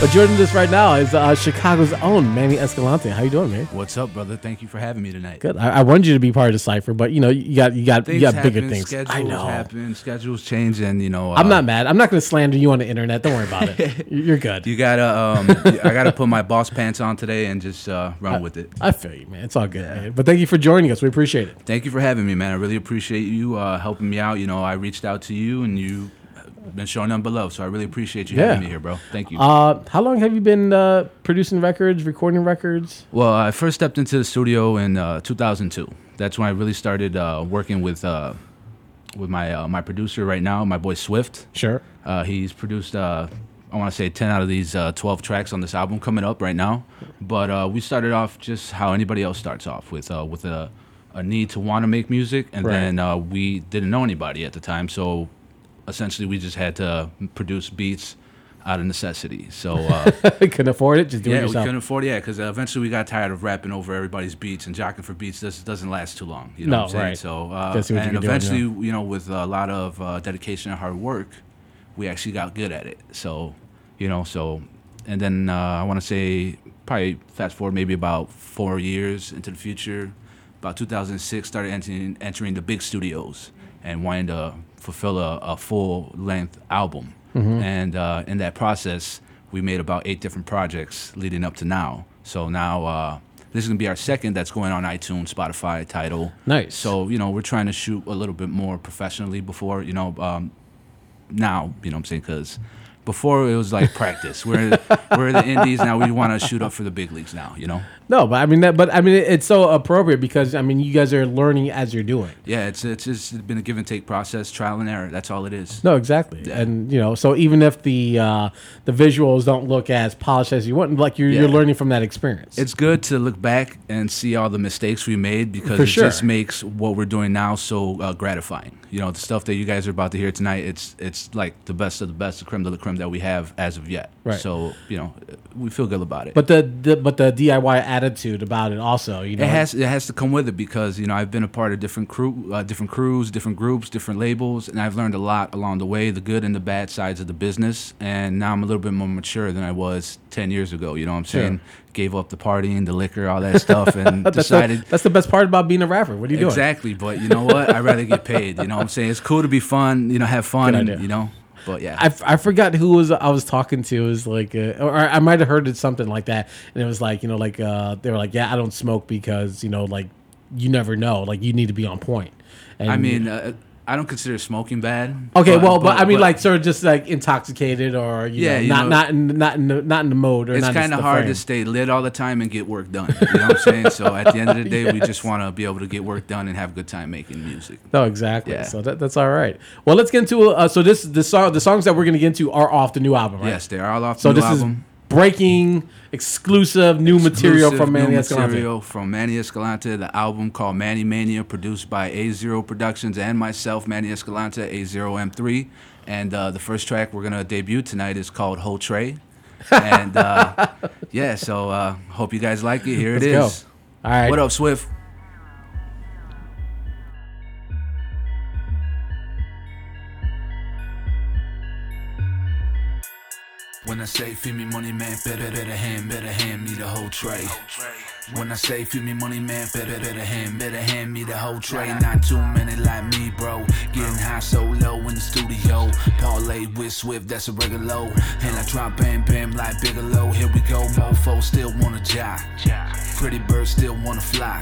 But joining us right now is uh, Chicago's own Manny Escalante. How you doing, man? What's up, brother? Thank you for having me tonight. Good. I, I wanted you to be part of the cipher, but you know you got you got Things you got bigger happen, things. Schedules I know. happen. Schedules change, and you know. I'm uh, not mad. I'm not going to slander you on the internet. Don't worry about it. You're good. You gotta. Um, I gotta put my boss pants on today and just uh, run with it. I feel you, man. It's all good, man. But thank you for joining us. We appreciate it. Thank you for having me, man. I really appreciate you uh, helping me out. You know, I reached out to you, and you been showing them below. So I really appreciate you Yeah. having me here, bro. Thank you. Uh, how long have you been uh, producing records, recording records? Well, I first stepped into the studio in uh, 2002. That's when I really started uh, working with uh, with my uh, my producer right now, my boy Swift. Sure. Uh, he's produced, uh, I want to say, 10 out of these uh, 12 tracks on this album coming up right now. But uh, we started off just how anybody else starts off with uh, with a, a need to want to make music, and Right. then uh, we didn't know anybody at the time, so essentially we just had to produce beats out of necessity. So. Uh, Couldn't afford it. Just do it Yeah, we couldn't afford it. Yeah, because uh, eventually we got tired of rapping over everybody's beats and jocking for beats. This doesn't last too long. You know No, what I'm saying? right. So, uh, Gotta see what you and can do, yeah. eventually, you know, with a lot of uh, dedication and hard work, we actually got good at it. So, you know, so, and then uh, I want to say probably fast forward maybe about four years into the future. About 2006, started entering entering the big studios and wanting to fulfill a, a full length album. Mm-hmm. And uh, in that process, we made about eight different projects leading up to now. So now uh, this is gonna be our second that's going on iTunes, Spotify, title. Nice. So you know we're trying to shoot a little bit more professionally before you know um, now you know what I'm saying because before it was like practice. we're we're in the indies now. We want to shoot up for the big leagues now. You know. No, but I mean that. But I mean it's so appropriate because I mean you guys are learning as you're doing. Yeah, it's it's just been a give and take process, trial and error. That's all it is. No, exactly. And you know, so even if the uh, the visuals don't look as polished as you want, like you're you're learning from that experience. It's good to look back and see all the mistakes we made because For it sure. just makes what we're doing now so uh, gratifying. You know, the stuff that you guys are about to hear tonight, it's it's like the best of the best, the creme de la creme that we have as of yet. Right. So you know, we feel good about it. but the, the but the DIY attitude about it also, you know, It has it has to come with it because you know I've been a part of different crew, uh, different crews, different groups, different labels, and I've learned a lot along the way, the good and the bad sides of the business. And now I'm a little bit more mature than I was ten years ago. You know what I'm Sure. saying? Gave up the partying, the liquor, all that stuff, and that's decided the, that's the best part about being a rapper. What are you doing? exactly. But you know what? I'd rather get paid. You know what I'm saying? It's cool to be fun. You know, have fun. And, you know, but yeah. I, f- I forgot who was I was talking to. It was like, uh, or I might have heard it something like that, and it was like, you know, like uh, they were like, yeah, I don't smoke because you know, like you never know, like you need to be on point. And I mean, uh, I don't consider smoking bad. Okay, well, but, I mean, like, sort of just like intoxicated, or you Yeah, know, you not know- not in not in the, not in the mode, or it's kind of hard frame. to stay lit all the time and get work done. You know what I'm saying? So at the end of the day, we just want to be able to get work done and have a good time making music. No, exactly. Yeah. So that, that's all right. Well, let's get into uh, so this the song the songs that we're gonna get into are off the new album, right? Yes, they are all off the. So new this album. is breaking exclusive new material Exclusive from new Manny Escalante. material from Manny Escalante, the album called Manny Mania, produced by A0 Productions and myself, Manny Escalante, A0M3. And uh, the first track we're gonna debut tonight is called Whole Tray. And uh, yeah, so uh, hope you guys like it. Here it Let's is. go. All right. What up, Swift? When I say feed me money, man, better better hand, better hand me the whole tray. When I say feed me money, man, better better hand, better hand me the whole tray. Not too many like me, bro. Getting high so low in the studio. Parlay with Swift, that's a regular low. And I drop bam bam like Bigelow. Here we go, mofo still wanna jive. Pretty bird still wanna fly.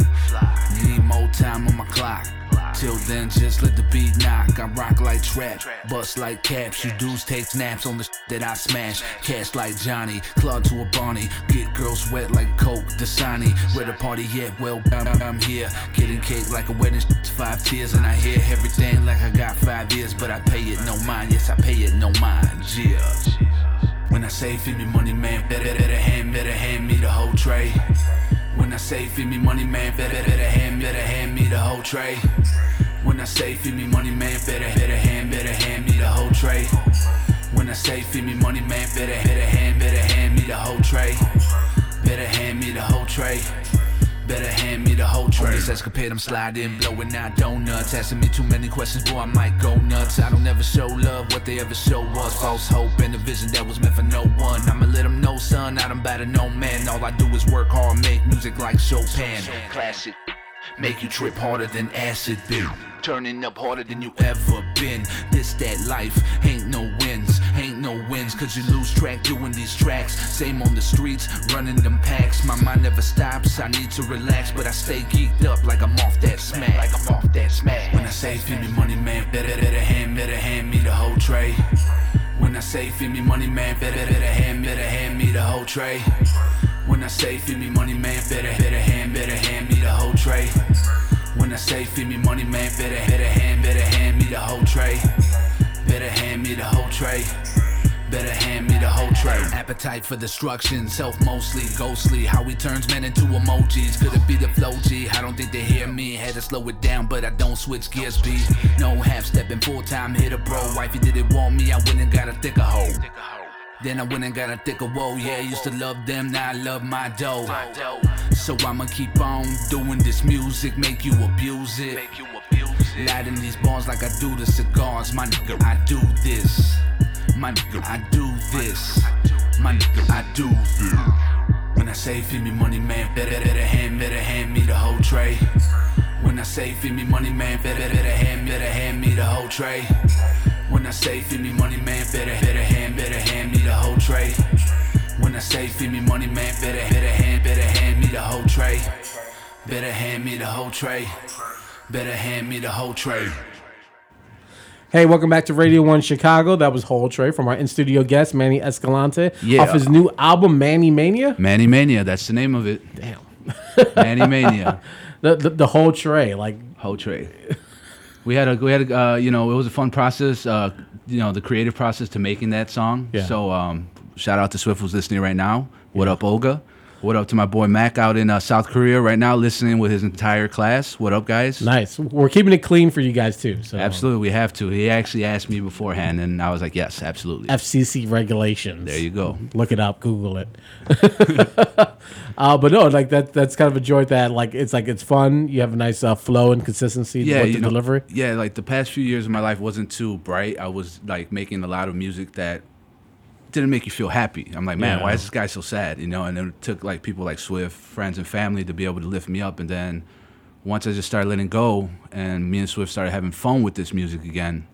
Need more time on my clock. Till then, just let the beat knock. I rock like trap, bust like caps. You dudes take naps on the sh- that I smash. Cash like Johnny, club to a Barney. Get girls wet like Coke, Dasani. Where the party yet? Well, I'm, I'm here. Getting cake like a wedding, sh- five tears. And I hear everything like I got five years. But I pay it no mind, yes, I pay it no mind. Yeah. When I say feed me money, man, better, better hand, better hand me the whole tray. When I say feed me money, man, better, better hand, better hand me the whole tray. When I say feed me money, man, better, better hand, better hand me the whole tray. When I say feed me money, man, better, better hand, better hand me the whole tray. Better hand me the whole tray. Better hand me the whole tray. On this escapade, I'm sliding, blowing out donuts. Asking me too many questions, boy, I might go nuts. I don't ever show love, what they ever show was false hope and a vision that was meant for no one. I'ma let them know, son, I don't batter no man. All I do is work hard, make music like Chopin. Classic. Make you trip harder than acid been. Turning up harder than you ever been. This that life, ain't no wins, ain't no wins. Cause you lose track doing these tracks. Same on the streets, running them packs. My mind never stops, I need to relax. But I stay geeked up like I'm off that smack. Like I'm off that smack. When I say feed me money, man, better, better hand, better hand me the whole tray. When I say feed me money, man, better, better hand, better hand me the whole tray. When I say feed me money, man, better, better hand, better hand me the whole tray. When I say feed me money, man, better, better hand, better hand me the whole tray. Better hand me the whole tray. Better hand me the whole tray. Appetite for destruction, self mostly ghostly. How he turns men into emojis. Could it be the flow G? I don't think they hear me. Had to slow it down, but I don't switch gears. B. No half stepping, full time hitter, bro. Wifey didn't want me, I went and got a thicker hoe. Then I went and got a thicker whoa. Yeah, used to love them, now I love my dough. So I'ma keep on doing this music, make you abuse it. Lighting these bars like I do the cigars. My nigga, I do this. My nigga, I do this. My nigga, I do this. When I say feed me money, man, better, better hand, better hand me the whole tray. When I say feed me money, man, better, better hand, better hand me the whole tray. When I say feed me money, man, better, better hand, better hand me the whole tray. When I say feed me money, man, better, better hand, better hand me the whole tray. Better hand me the whole tray. Better hand me the whole tray. Hey, welcome back to Radio One Chicago. That was Whole Tray from our in studio guest Manny Escalante Yeah. off his new album Manny Mania. Manny Mania, that's the name of it. Damn, Manny Mania, the, the the whole tray like whole tray. We had a we had a uh, you know it was a fun process. Uh, you know the creative process to making that song. Yeah. So um, shout out to Swift who's listening right now. What up, Olga? What up to my boy Mac out in uh, South Korea right now, listening with his entire class. What up, guys? nice. We're keeping it clean for you guys too. So Absolutely, we have to. He actually asked me beforehand, and I was like, yes, absolutely. FCC regulations. there you go. Look it up, Google it. uh, but no, like that. That's kind of enjoyed that. Like it's like it's fun. You have a nice uh, flow and consistency yeah, with the know, delivery. Yeah, like the past few years of my life wasn't too bright. I was like making a lot of music that didn't make you feel happy. I'm like, man, Yeah. why is this guy so sad? You know, and it took like people like Swift, friends and family to be able to lift me up. And then once I just started letting go, and me and Swift started having fun with this music again,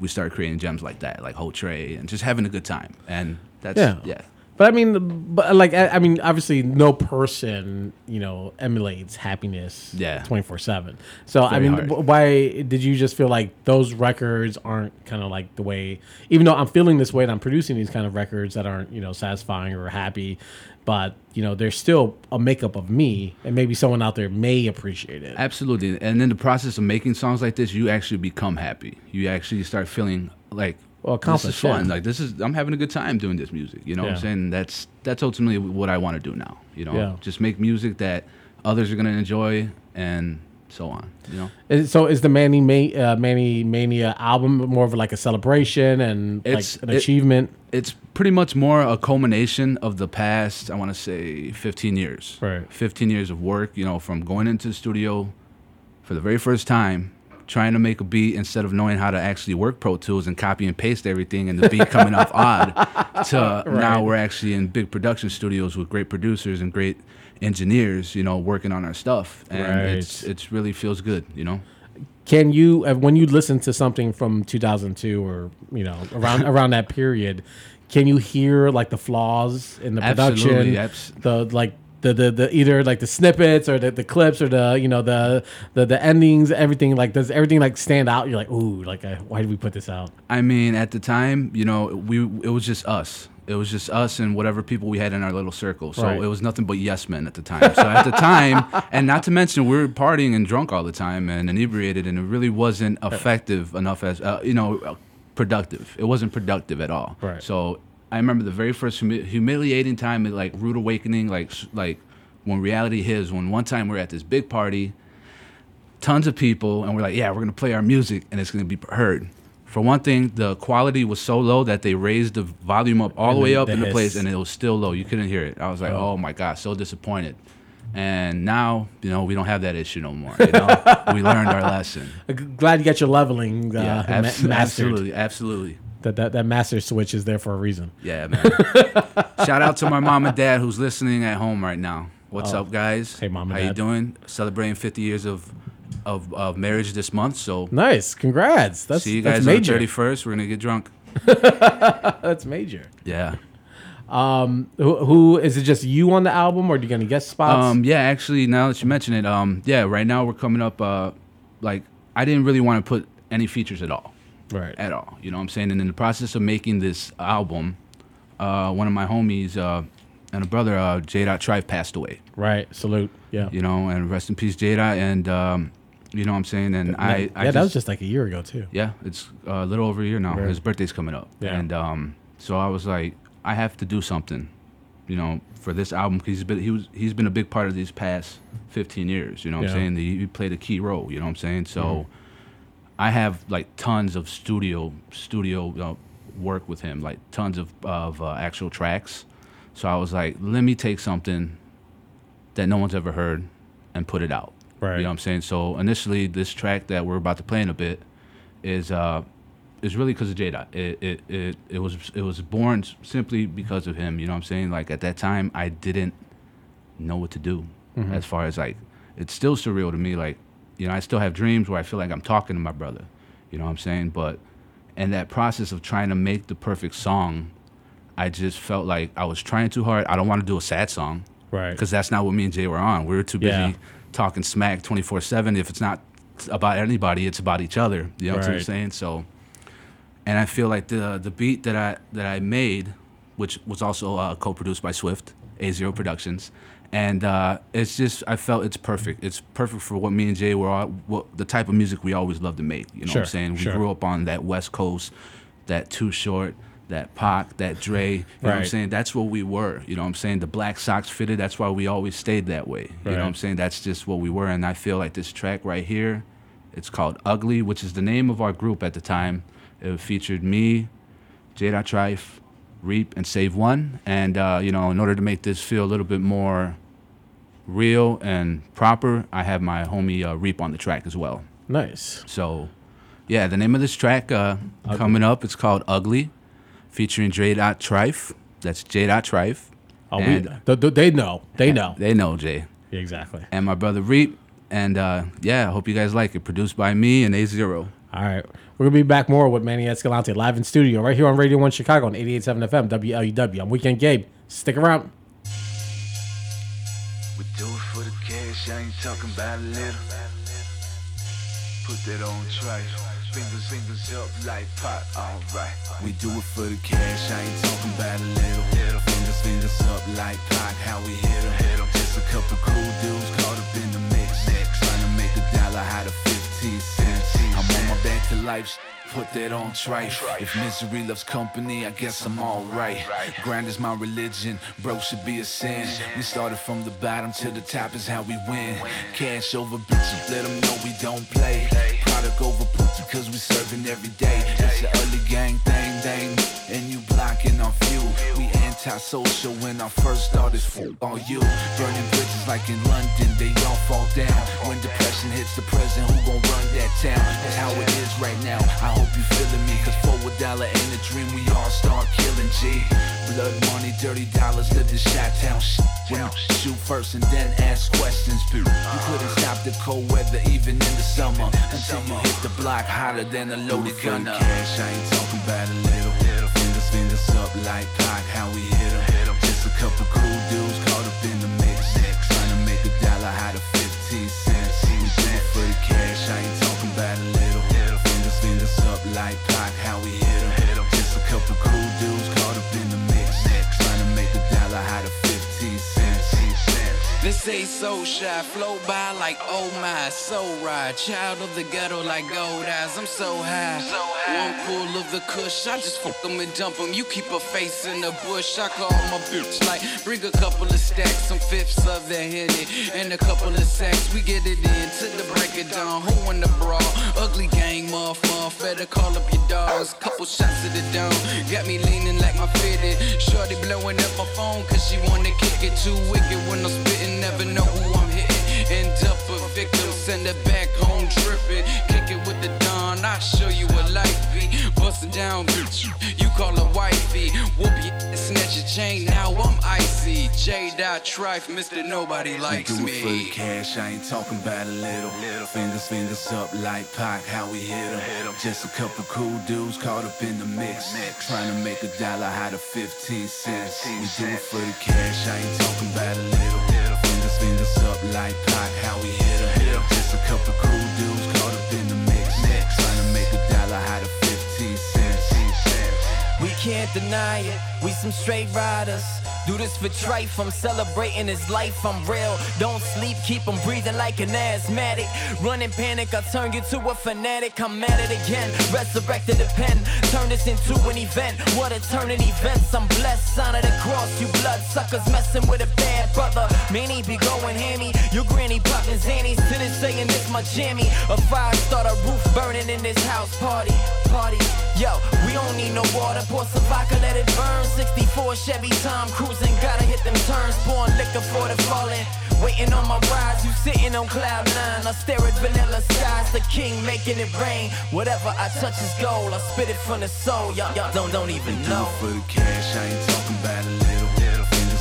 we started creating gems like that, like Whole Tray, and just having a good time. And that's Yeah. yeah. But I mean, but like I, I mean, obviously, no person you know emulates happiness. Yeah. twenty four seven. So I mean, hard. why did you just feel like those records aren't kind of like the way? Even though I'm feeling this way and I'm producing these kind of records that aren't you know satisfying or happy, but you know they're still a makeup of me, and maybe someone out there may appreciate it. Absolutely. And in the process of making songs like this, you actually become happy. You actually start feeling like Well, this is fun. yeah. Like this is I'm having a good time doing this music. You know what I'm saying? That's that's ultimately what I want to do now. You know, Yeah. just make music that others are gonna enjoy and so on. You know, So is the Manny Ma- uh, Manny Mania album more of like a celebration and It's- like an it- achievement? it's pretty much more a culmination of the past. I want to say 15 years. Right. 15 years of work. You know, from going into the studio for the very first time. Trying to make a beat instead of knowing how to actually work Pro Tools and copy and paste everything, and the beat coming off odd, to now we're actually in big production studios with great producers and great engineers, you know, working on our stuff, and Right. it's it's really feels good, you know. Can you, uh, when you listen to something from 2002 or you know around around that period, can you hear like the flaws in the production, Absolutely, abs- the like the, the the either like the snippets or the, the clips or the you know the the the endings, everything like does everything like stand out? You're like, ooh, like uh, why did we put this out? I mean, at the time, you know, we it was just us. It was just us and whatever people we had in our little circle. So Right. it was nothing but yes men at the time. So at the time, and not to mention we were partying and drunk all the time and inebriated, and it really wasn't effective enough as uh, you know productive. It wasn't productive at all. Right. So I remember the very first humi- humiliating time, like rude awakening, like like when reality hits. When one time we we're at this big party tons of people and we're like yeah we're going to play our music and it's going to be heard for one thing the quality was so low that they raised the volume up all And the way up the in the place and it was still low you couldn't hear it i was like Oh. oh, my god so disappointed And now, you know, we don't have that issue no more. You know, we learned our lesson. Glad you got your leveling uh, Yeah, ma- mastered. absolutely, absolutely. That, that that master switch is there for a reason. Yeah, man. Shout out to my mom and dad who's listening at home right now. What's up, guys? Oh. Hey, Mom and How you doing? Celebrating 50 years of of, of marriage this month. So Nice, congrats. That's see you that's guys on the 31st. We're gonna get drunk. That's major. Yeah. Who, who is it? Just you on the album, or do you get any guest spots? Um, yeah, actually, now that you mention it, um, yeah, right now we're coming up. Uh, like, I didn't really want to put any features at all, right. at all. You know what I'm saying? And in the process of making this album, uh, one of my homies uh, and a brother, uh, J. Dot Trife, passed away. Right. Salute. Yeah. You know, and rest in peace, J. Dot. And um, you know what I'm saying? And I, yeah, I that was just like a year ago too. yeah, it's a little over a year now. Right. His birthday's coming up, Yeah. and um, so I was like, I have to do something, you know, for this album because he's been he was he's been a big part of these past 15 years. You know what Yeah. Mm-hmm. I'm saying? He, he played a key role. You know what I'm saying? So I have like tons of studio studio uh, work with him, like tons of of uh, actual tracks. So I was like, let me take something that no one's ever heard and put it out. Right. You know what I'm saying? So initially, this track that we're about to play in a bit is uh is really because of J Dot. It, it it it was it was born simply because of him. You know what I'm saying? Like at that time, I didn't know what to do as far as like it's still surreal to me. Like you know, I still have dreams where I feel like I'm talking to my brother. You know what I'm saying? But in that process of trying to make the perfect song, I just felt like I was trying too hard. I don't want to do a sad song Right. because that's not what me and Jay were on. We were too busy Yeah. talking smack 24 7. If it's not about anybody, it's about each other. You know what I'm saying? So, and I feel like the the beat that I that I made, which was also uh, co-produced by Swift, A0 Productions, and uh, it's just I felt it's perfect. It's perfect for what me and Jay were all, what the type of music we always love to make. You know what I'm saying? We sure. grew up on that West Coast, that Too Short. That Pac, that Dre, you know what I'm saying? That's what we were. You know what I'm saying? The black socks fitted. That's why we always stayed that way. You know what I'm saying? That's just what we were. And I feel like this track right here, it's called Ugly, which is the name of our group at the time. It featured me, J. Dot Trife, Reap, and Save One. And, uh, you know, in order to make this feel a little bit more real and proper, I have my homie uh, Reap on the track as well. Nice. So, yeah, the name of this track uh, coming up, it's called Ugly, featuring J. Dot Trife. That's J. Dot Trife. Oh, we, th- th- they know. They know. They know Jay. Exactly. And my brother Reap. And uh, yeah, I hope you guys like it. Produced by me and A0. All right. We're going to be back more with Manny Escalante live in studio right here on Radio 1 Chicago on 88.7 FM, WLUW. I'm Weekend Gabe. Stick around. For the cash, I ain't talking about a little. Put that on tray. Fingers, fingers up like Pac, alright. We do it for the cash, I ain't talking about a little. Fingers, fingers up like Pac, how we hit 'em. Just a couple cool dudes caught up in the mix. To life. Put that on trife. If misery loves company, I guess I'm alright. Grind is my religion, bro should be a sin. We started from the bottom to the top is how we win. Cash over bitches, let them know we don't play. Product over pussy, cause we serving every day. It's an early gang thing, And you blocking our view. We antisocial when I first started. F- on you. Burning bridges like in London, they all fall down. When depression hits the present, who gon' run that town? That's how it is right now. I hope you feeling me, cause for a dollar ain't a dream, we all start killing G. Blood money, dirty dollars, live the shot town shoot first and then ask questions. You couldn't stop the cold weather even in the summer. Until you hit the block hotter than a loaded gun. Cash, I ain't talking about a little. Fingers, fingers up like Pac, how we hit 'em. Just a couple cool dudes Ain't so shy, flow by like oh my, so ride. Child of the ghetto like gold eyes, I'm so high. One pull of the kush, I just fuck them and dump them. You keep a face in the bush, I call my bitch like bring a couple of stacks, some fifths of the henny, and a couple of sacks. We get it in to the break of dawn. Who in the brawl? Ugly gang, motherfucker. Better call up your dogs. Couple shots of the dome, got me leaning like my fitted. Shorty blowing up my phone, cause she wanna kick it too wicked when I'm spitting never know who I'm hitting. End up a victim, send back home tripping. Kick it with the I'll show you what life be. Bustin' down, bitch, you call her wifey. Whoop your snatch your chain, now I'm icy. J. Trife, Mr. Nobody Likes Me. Do it me. for cash, I ain't talking about a little. little. Fingers, fingers up like Pac, how we hit em. Just a couple cool dudes caught up in the mix. mix. Trying to make a dollar out of 15 cents. 15 we do it for the cash, I ain't talking about a little. Fingers, fingers up like Pac, how we hit. Just a couple cool dudes caught up in the mix. Trying to make a dollar out of 15 cents. We can't deny it, we some straight riders. Do this for Trife, I'm celebrating his life, I'm real. Don't sleep, keep him breathing like an asthmatic. Running panic, I turn you to a fanatic. I'm at it again, resurrected the pen. Turn this into an event, what a turn events. I'm blessed, sign of the cross, you blood suckers messing with a bad brother. Many be going hammy, your granny popping zannies. To this saying this my jammy. A fire starter roof burning in this house party. Party, yo, we don't need no water, pour some vodka, let it burn. 64 Chevy Tom cruising, gotta hit them turns, pouring liquor for the falling. Waiting on my rise, you sitting on cloud nine. I stare at vanilla skies, the king making it rain. Whatever I touch is gold, I spit it from the soul. Y'all, y'all don't, don't even know. it for the cash, I ain't talking about a.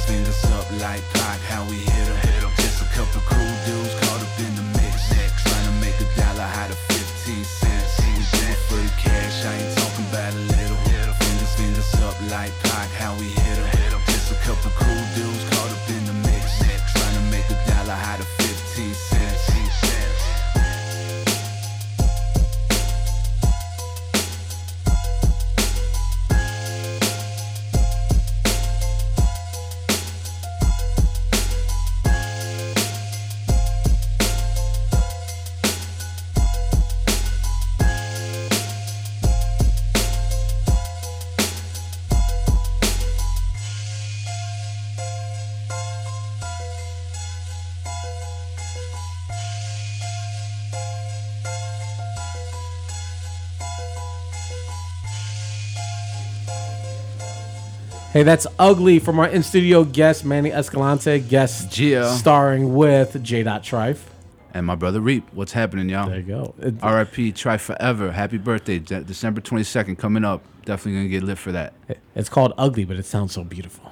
Fingers, up like Pac, how we hit 'em. Just a couple cool Hey, that's ugly from our in studio guest Manny Escalante, guest Yeah. starring with J. Dot Trife. And my brother Reap, what's happening, y'all? There you go. RIP, try forever. Happy birthday, De- December 22nd, coming up. Definitely gonna get lit for that. it's called ugly, but it sounds so beautiful.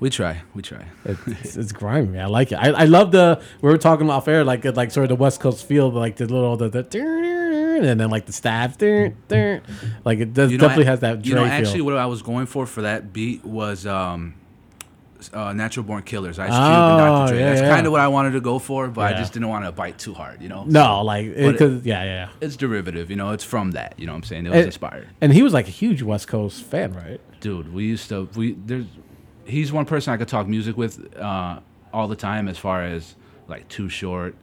We try, we try. It's, it's grimy. I like it. I, I love the. We were talking off air, like like sort of the West Coast feel, like the little the, the and then like the stab, like it does You know, definitely a- has that You know, actually, feel. what I was going for for that beat was um, uh, Natural Born Killers, Ice Cube Oh, and Dr. Dre. yeah, That's yeah. kind of what I wanted to go for, but I just didn't want to bite too hard, you know? No, like But it- because yeah, yeah. yeah. It's derivative, you know? It's from that, you know what I'm saying? It was And- inspired. And he was like a huge West Coast fan, right? Dude, we used to, we, there's, he's one person I could talk music with uh, all the time as far as like Too Short,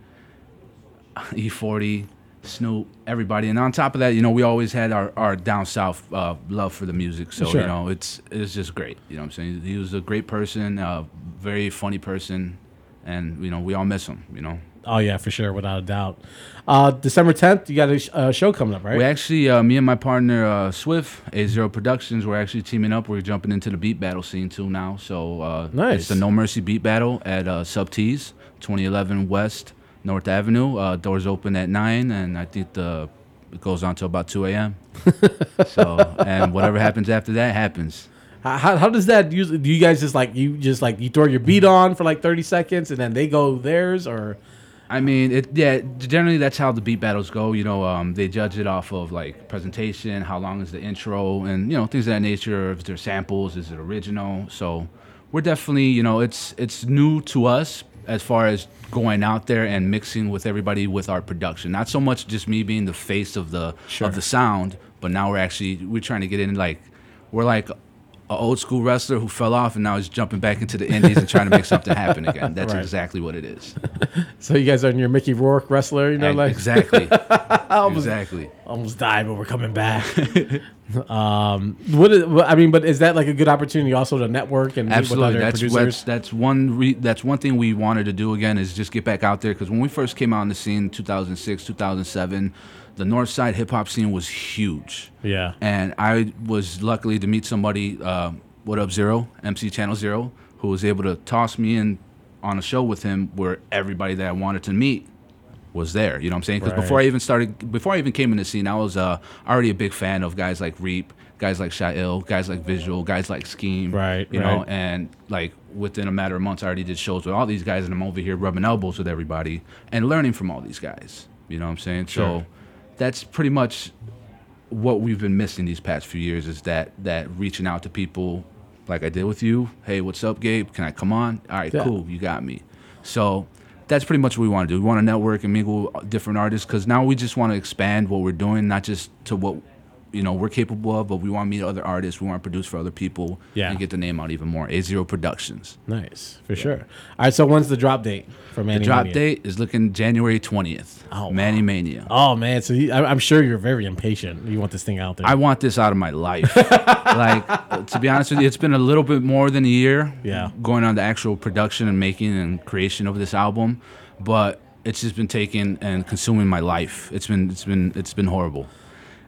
E40, Snoop, everybody. And on top of that, you know, we always had our, our down south uh, love for the music. So, Sure. you know, it's it's just great. You know what I'm saying? He was a great person, a very funny person. And, you know, we all miss him, you know. Oh yeah, for sure, without a doubt. Uh, December tenth, you got a sh- uh, show coming up, right? We actually, uh, me and my partner uh, Swift, A0 Productions, we're actually teaming up. We're jumping into the beat battle scene too now. So uh, Nice. it's the No Mercy beat battle at uh, Sub T's, 2011 West North Avenue. Uh, doors open at nine, and I think the it goes on till about 2 a.m. so and whatever happens after that happens. How, how, how does that usually? Do you guys just like you just like you throw your beat on for like thirty seconds and then they go theirs, or I mean, it yeah. Generally, that's how the beat battles go. You know, um, they judge it off of like presentation, how long is the intro, and you know things of that nature. If there's samples, is it original? So we're definitely, you know, it's it's new to us as far as going out there and mixing with everybody with our production. Not so much just me being the face of the Sure. of the sound, but now we're actually we're trying to get in like we're like an old school wrestler who fell off and now he's jumping back into the indies and trying to make something happen again. That's Right. exactly what it is. so you guys are in your Mickey Rourke wrestler, you know, like exactly. exactly. almost died, but we're coming back. um, what is, I mean, but is that like a good opportunity also to network and Absolutely. other That's, producers? that's that's one re- that's one thing we wanted to do again is just get back out there because when we first came out on the scene, 2006, 2007, the North Side hip hop scene was huge. yeah, And I was luckily to meet somebody, uh, What Up Zero, MC Channel Zero, who was able to toss me in on a show with him where everybody that I wanted to meet was there. You know what I'm saying? Because Right. before I even started, before I even came in the scene, I was uh, already a big fan of guys like Reap, guys like Shail, guys like Visual, guys like Scheme. Right, You know, and like within a matter of months, I already did shows with all these guys, and I'm over here rubbing elbows with everybody and learning from all these guys. You know what I'm saying? Sure. So that's pretty much what we've been missing these past few years is that that reaching out to people like I did with you. Hey, what's up, Gabe? Can I come on? All right, Yeah. cool. You got me. So that's pretty much what we want to do. We want to network and mingle with different artists because now we just want to expand what we're doing, not just to what you know we're capable of, but we want to meet other artists. We want to produce for other people Yeah. and get the name out even more. A Zero Productions. Nice for sure. All right, so when's the drop date for Manny? Mania? The drop Mania? date is looking January twentieth. Oh, Manny Mania. Oh man, so you, I, I'm sure you're very impatient. You want this thing out there. I want this out of my life. like to be honest with you, it's been a little bit more than a year. Yeah. Going on the actual production and making and creation of this album, but it's just been taking and consuming my life. It's been it's been it's been horrible.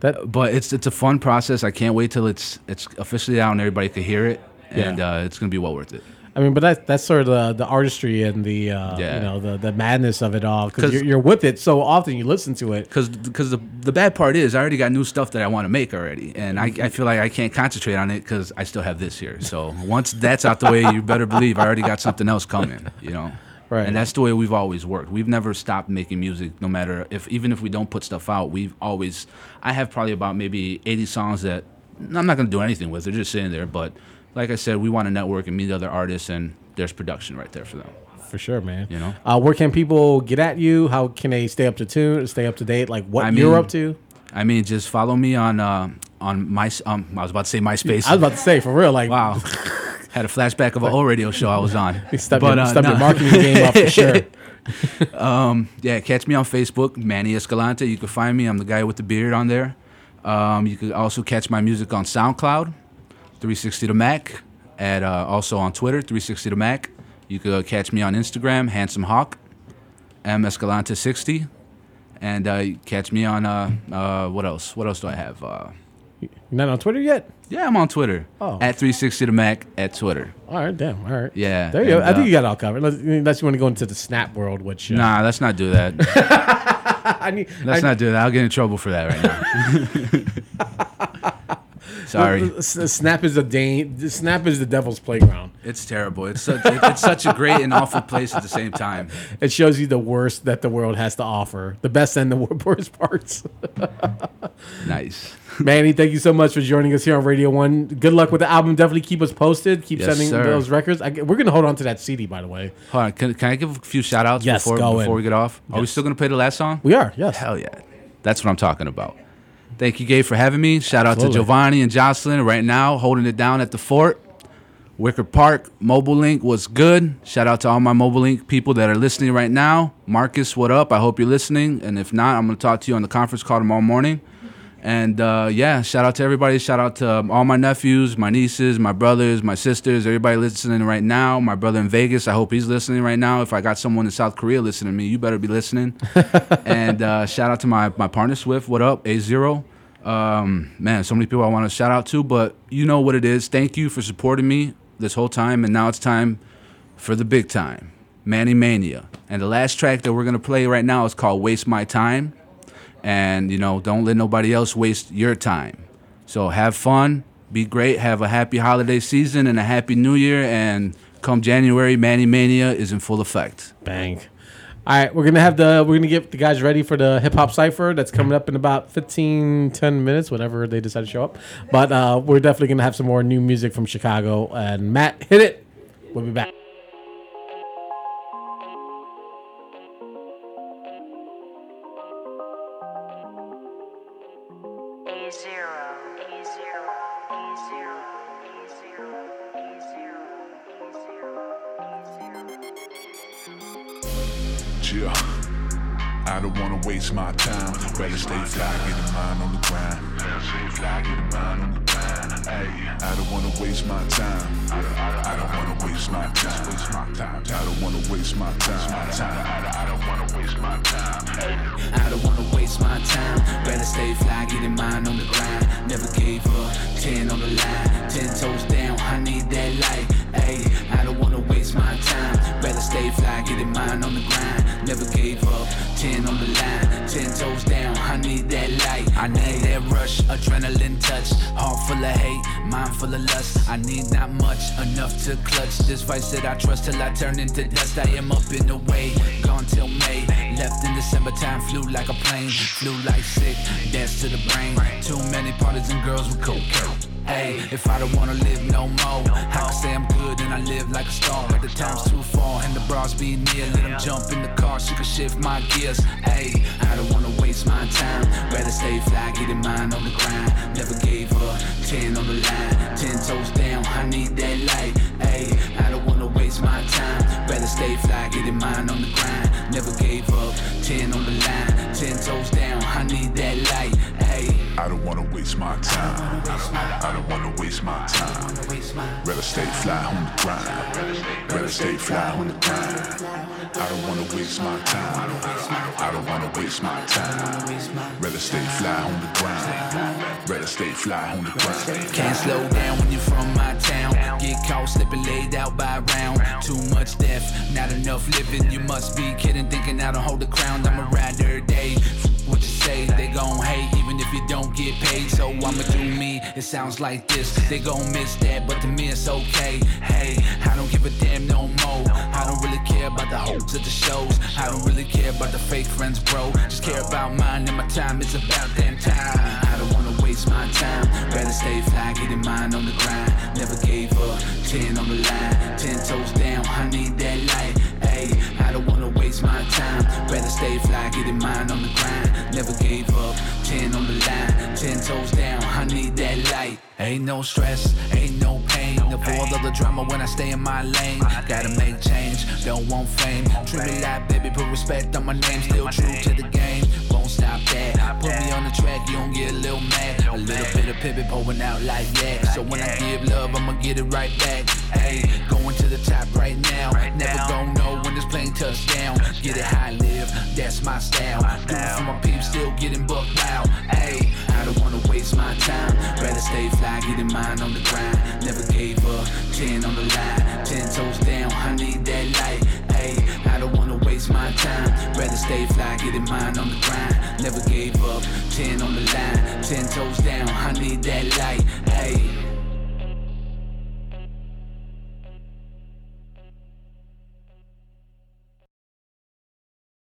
That But it's it's a fun process. I can't wait till it's it's officially out and everybody can hear it, and Yeah. uh, it's gonna be well worth it. I mean, but that's that's sort of the, the artistry and the uh, Yeah. you know the, the madness of it all because you're, you're with it so often. You listen to it. Because because the the bad part is I already got new stuff that I want to make already, and I, I feel like I can't concentrate on it because I still have this here. So once that's out the way, you better believe I already got something else coming. You know. Right. And that's the way we've always worked. We've never stopped making music, no matter if even if we don't put stuff out. We've always. I have probably about maybe 80 songs that I'm not gonna do anything with. They're just sitting there. But like I said, we want to network and meet other artists, and there's production right there for them. For sure, man. You know? uh, where can people get at you? How can they stay up to tune, stay up to date? Like what I you're up to? I mean, just follow me on uh, on my. Um, I was about to say MySpace. I was about to say for real, like Wow. Had a flashback of an old radio show I was on. step, But, your, uh, step your marketing game up for sure. Yeah, catch me on Facebook, Manny Escalante. You can find me. I'm the guy with the beard on there. Um, you can also catch my music on SoundCloud, 360 to Mac, and uh, also on Twitter, 360 to Mac. You can catch me on Instagram, Handsome Hawk, M Escalante 60, and uh, catch me on uh, uh, what else? What else do I have? Uh, You're not on Twitter yet? yeah, I'm on Twitter. Oh. At 360 to Mac at Twitter. All right, damn. All right. Yeah, There you go. and, I think uh, you got it all covered. Unless, unless you want to go into the snap world, which uh, Nah, let's not do that. I need. Let's I, not do that. I'll get in trouble for that right now. Sorry. Snap is a dang. Snap is the devil's playground. It's terrible. It's such, it- it's such a great and awful place at the same time. It shows you the worst that the world has to offer, the best and the worst parts. Nice. Manny, thank you so much for joining us here on Radio One. Good luck with the album. Definitely keep us posted. Keep Yes, sending sir. those records. I, we're gonna hold on to that CD, by the way. Hold on. Can, can I give a few shout outs Yes, before, go in. before we get off? Are we still going to play the last song? We are, yes. Hell yeah. That's what I'm talking about. Thank you, Gabe, for having me. Shout out to Giovanni and Jocelyn right now holding it down at the fort. Wicker Park, Mobile Link was good. Shout out to all my Mobile Link people that are listening right now. Marcus, what up? I hope you're listening. And if not, I'm going to talk to you on the conference call tomorrow morning. And uh, yeah, shout out to everybody. Shout out to um, all my nephews, my nieces, my brothers, my sisters, everybody listening right now. My brother in Vegas, I hope he's listening right now. If I got someone in South Korea listening to me, you better be listening. and uh, shout out to my, my partner Swift. What up, A0? Um, man, so many people I want to shout out to, but you know what it is. Thank you for supporting me this whole time. And now it's time for the big time Manny Mania. And the last track that we're to play right now is called Waste My Time and you know don't let nobody else waste your time so have fun be great have a happy holiday season and a happy new year and come january manny mania is in full effect Bang. All right, we're gonna have the we're gonna get the guys ready for the hip hop cipher that's coming up in about 15, 10 minutes, whenever they decide to show up. But uh, we're definitely gonna have some more new music from Chicago. And Matt, hit it. We'll be back. A zero, Yeah. I don't wanna waste my time. Better stay fly, get a mind on the grind. Stay fly, get a mind on the grind. Hey, I don't wanna waste my time. I don't wanna waste my time. Waste my time. I don't wanna waste my time. I don't wanna waste my time. I don't wanna waste my time. Better stay fly, getting mine on the grind. Never gave up, 10 on the line. 10 toes down, I need that light. Ayy, I don't wanna waste my time. Better stay fly, getting mine on the grind. Never gave up. Ten on the line, ten toes down. I need that light, I need that rush, adrenaline touch. Heart full of hate, mind full of lust. I need not much, enough to clutch. This vice that I trust till I turn into dust. I am up in the way, gone till May. Left in December time, flew like a plane, flew like sick, dance to the brain. Too many parties and girls with cocaine. Hey, if I don't wanna live no more, I can say I'm good and I live like a star. But the time's too far and the bras be near. Let them jump in the car, she can shift my gears. Hey, I don't wanna waste my time. Rather stay fly, getting mine on the grind. Never gave up, 10 on the line, 10 toes down. I need that light. Hey, I don't wanna waste my time. Rather stay fly, getting mine on the grind. Never gave up, 10 on the line, 10 toes down. I need that light. I don't wanna waste my time. I don't wanna waste my time. Rather stay fly on the grind. Rather stay fly on the grind. I don't wanna waste my time. I don't wanna waste my time. Rather stay fly on the grind. Rather stay fly on the grind. Can't slow down when you're from my town. Get caught slipping, laid out by round. Too much death, not enough living. You must be kidding, thinking I don't hold the crown. I'm a rider day. What you say, they gon' hate even if you don't get paid. So I'ma do me. It sounds like this. They gon' miss that, but to me it's okay. Hey, I don't give a damn no more. I don't really care about the hopes of the shows. I don't really care about the fake friends, bro. Just care about mine and my time. It's about damn time. I don't wanna waste my time. Rather stay fly, getting mine on the grind. Never gave up. Ten on the line, ten toes down. I need that light. I don't wanna waste my time. Rather stay fly, get getting mine on the grind. Never gave up. Ten on the line, ten toes down. I need that light. Ain't no stress, ain't no pain. Avoid all the drama when I stay in my lane. Gotta make change, don't want fame. Treat me like baby, put respect on my name. Still true to the game, that. Put me on the track, you don't get a little mad. A little bit of pivot pouring out like that. So when I give love, I'ma get it right back. Hey, going to the top right now. Never gon' know when this plane touchdown. Get it high, live, that's my style. Do for my peeps, still getting bucked out. Hey, I don't wanna waste my time. Rather stay fly, getting mine on the grind. Never gave up, 10 on the line, 10 toes down. I need that light. Hey, I don't wanna waste my time. Rather stay fly, get getting mine on the grind. Never gave up, 10 on the line, 10 toes down. I need that light. Hey.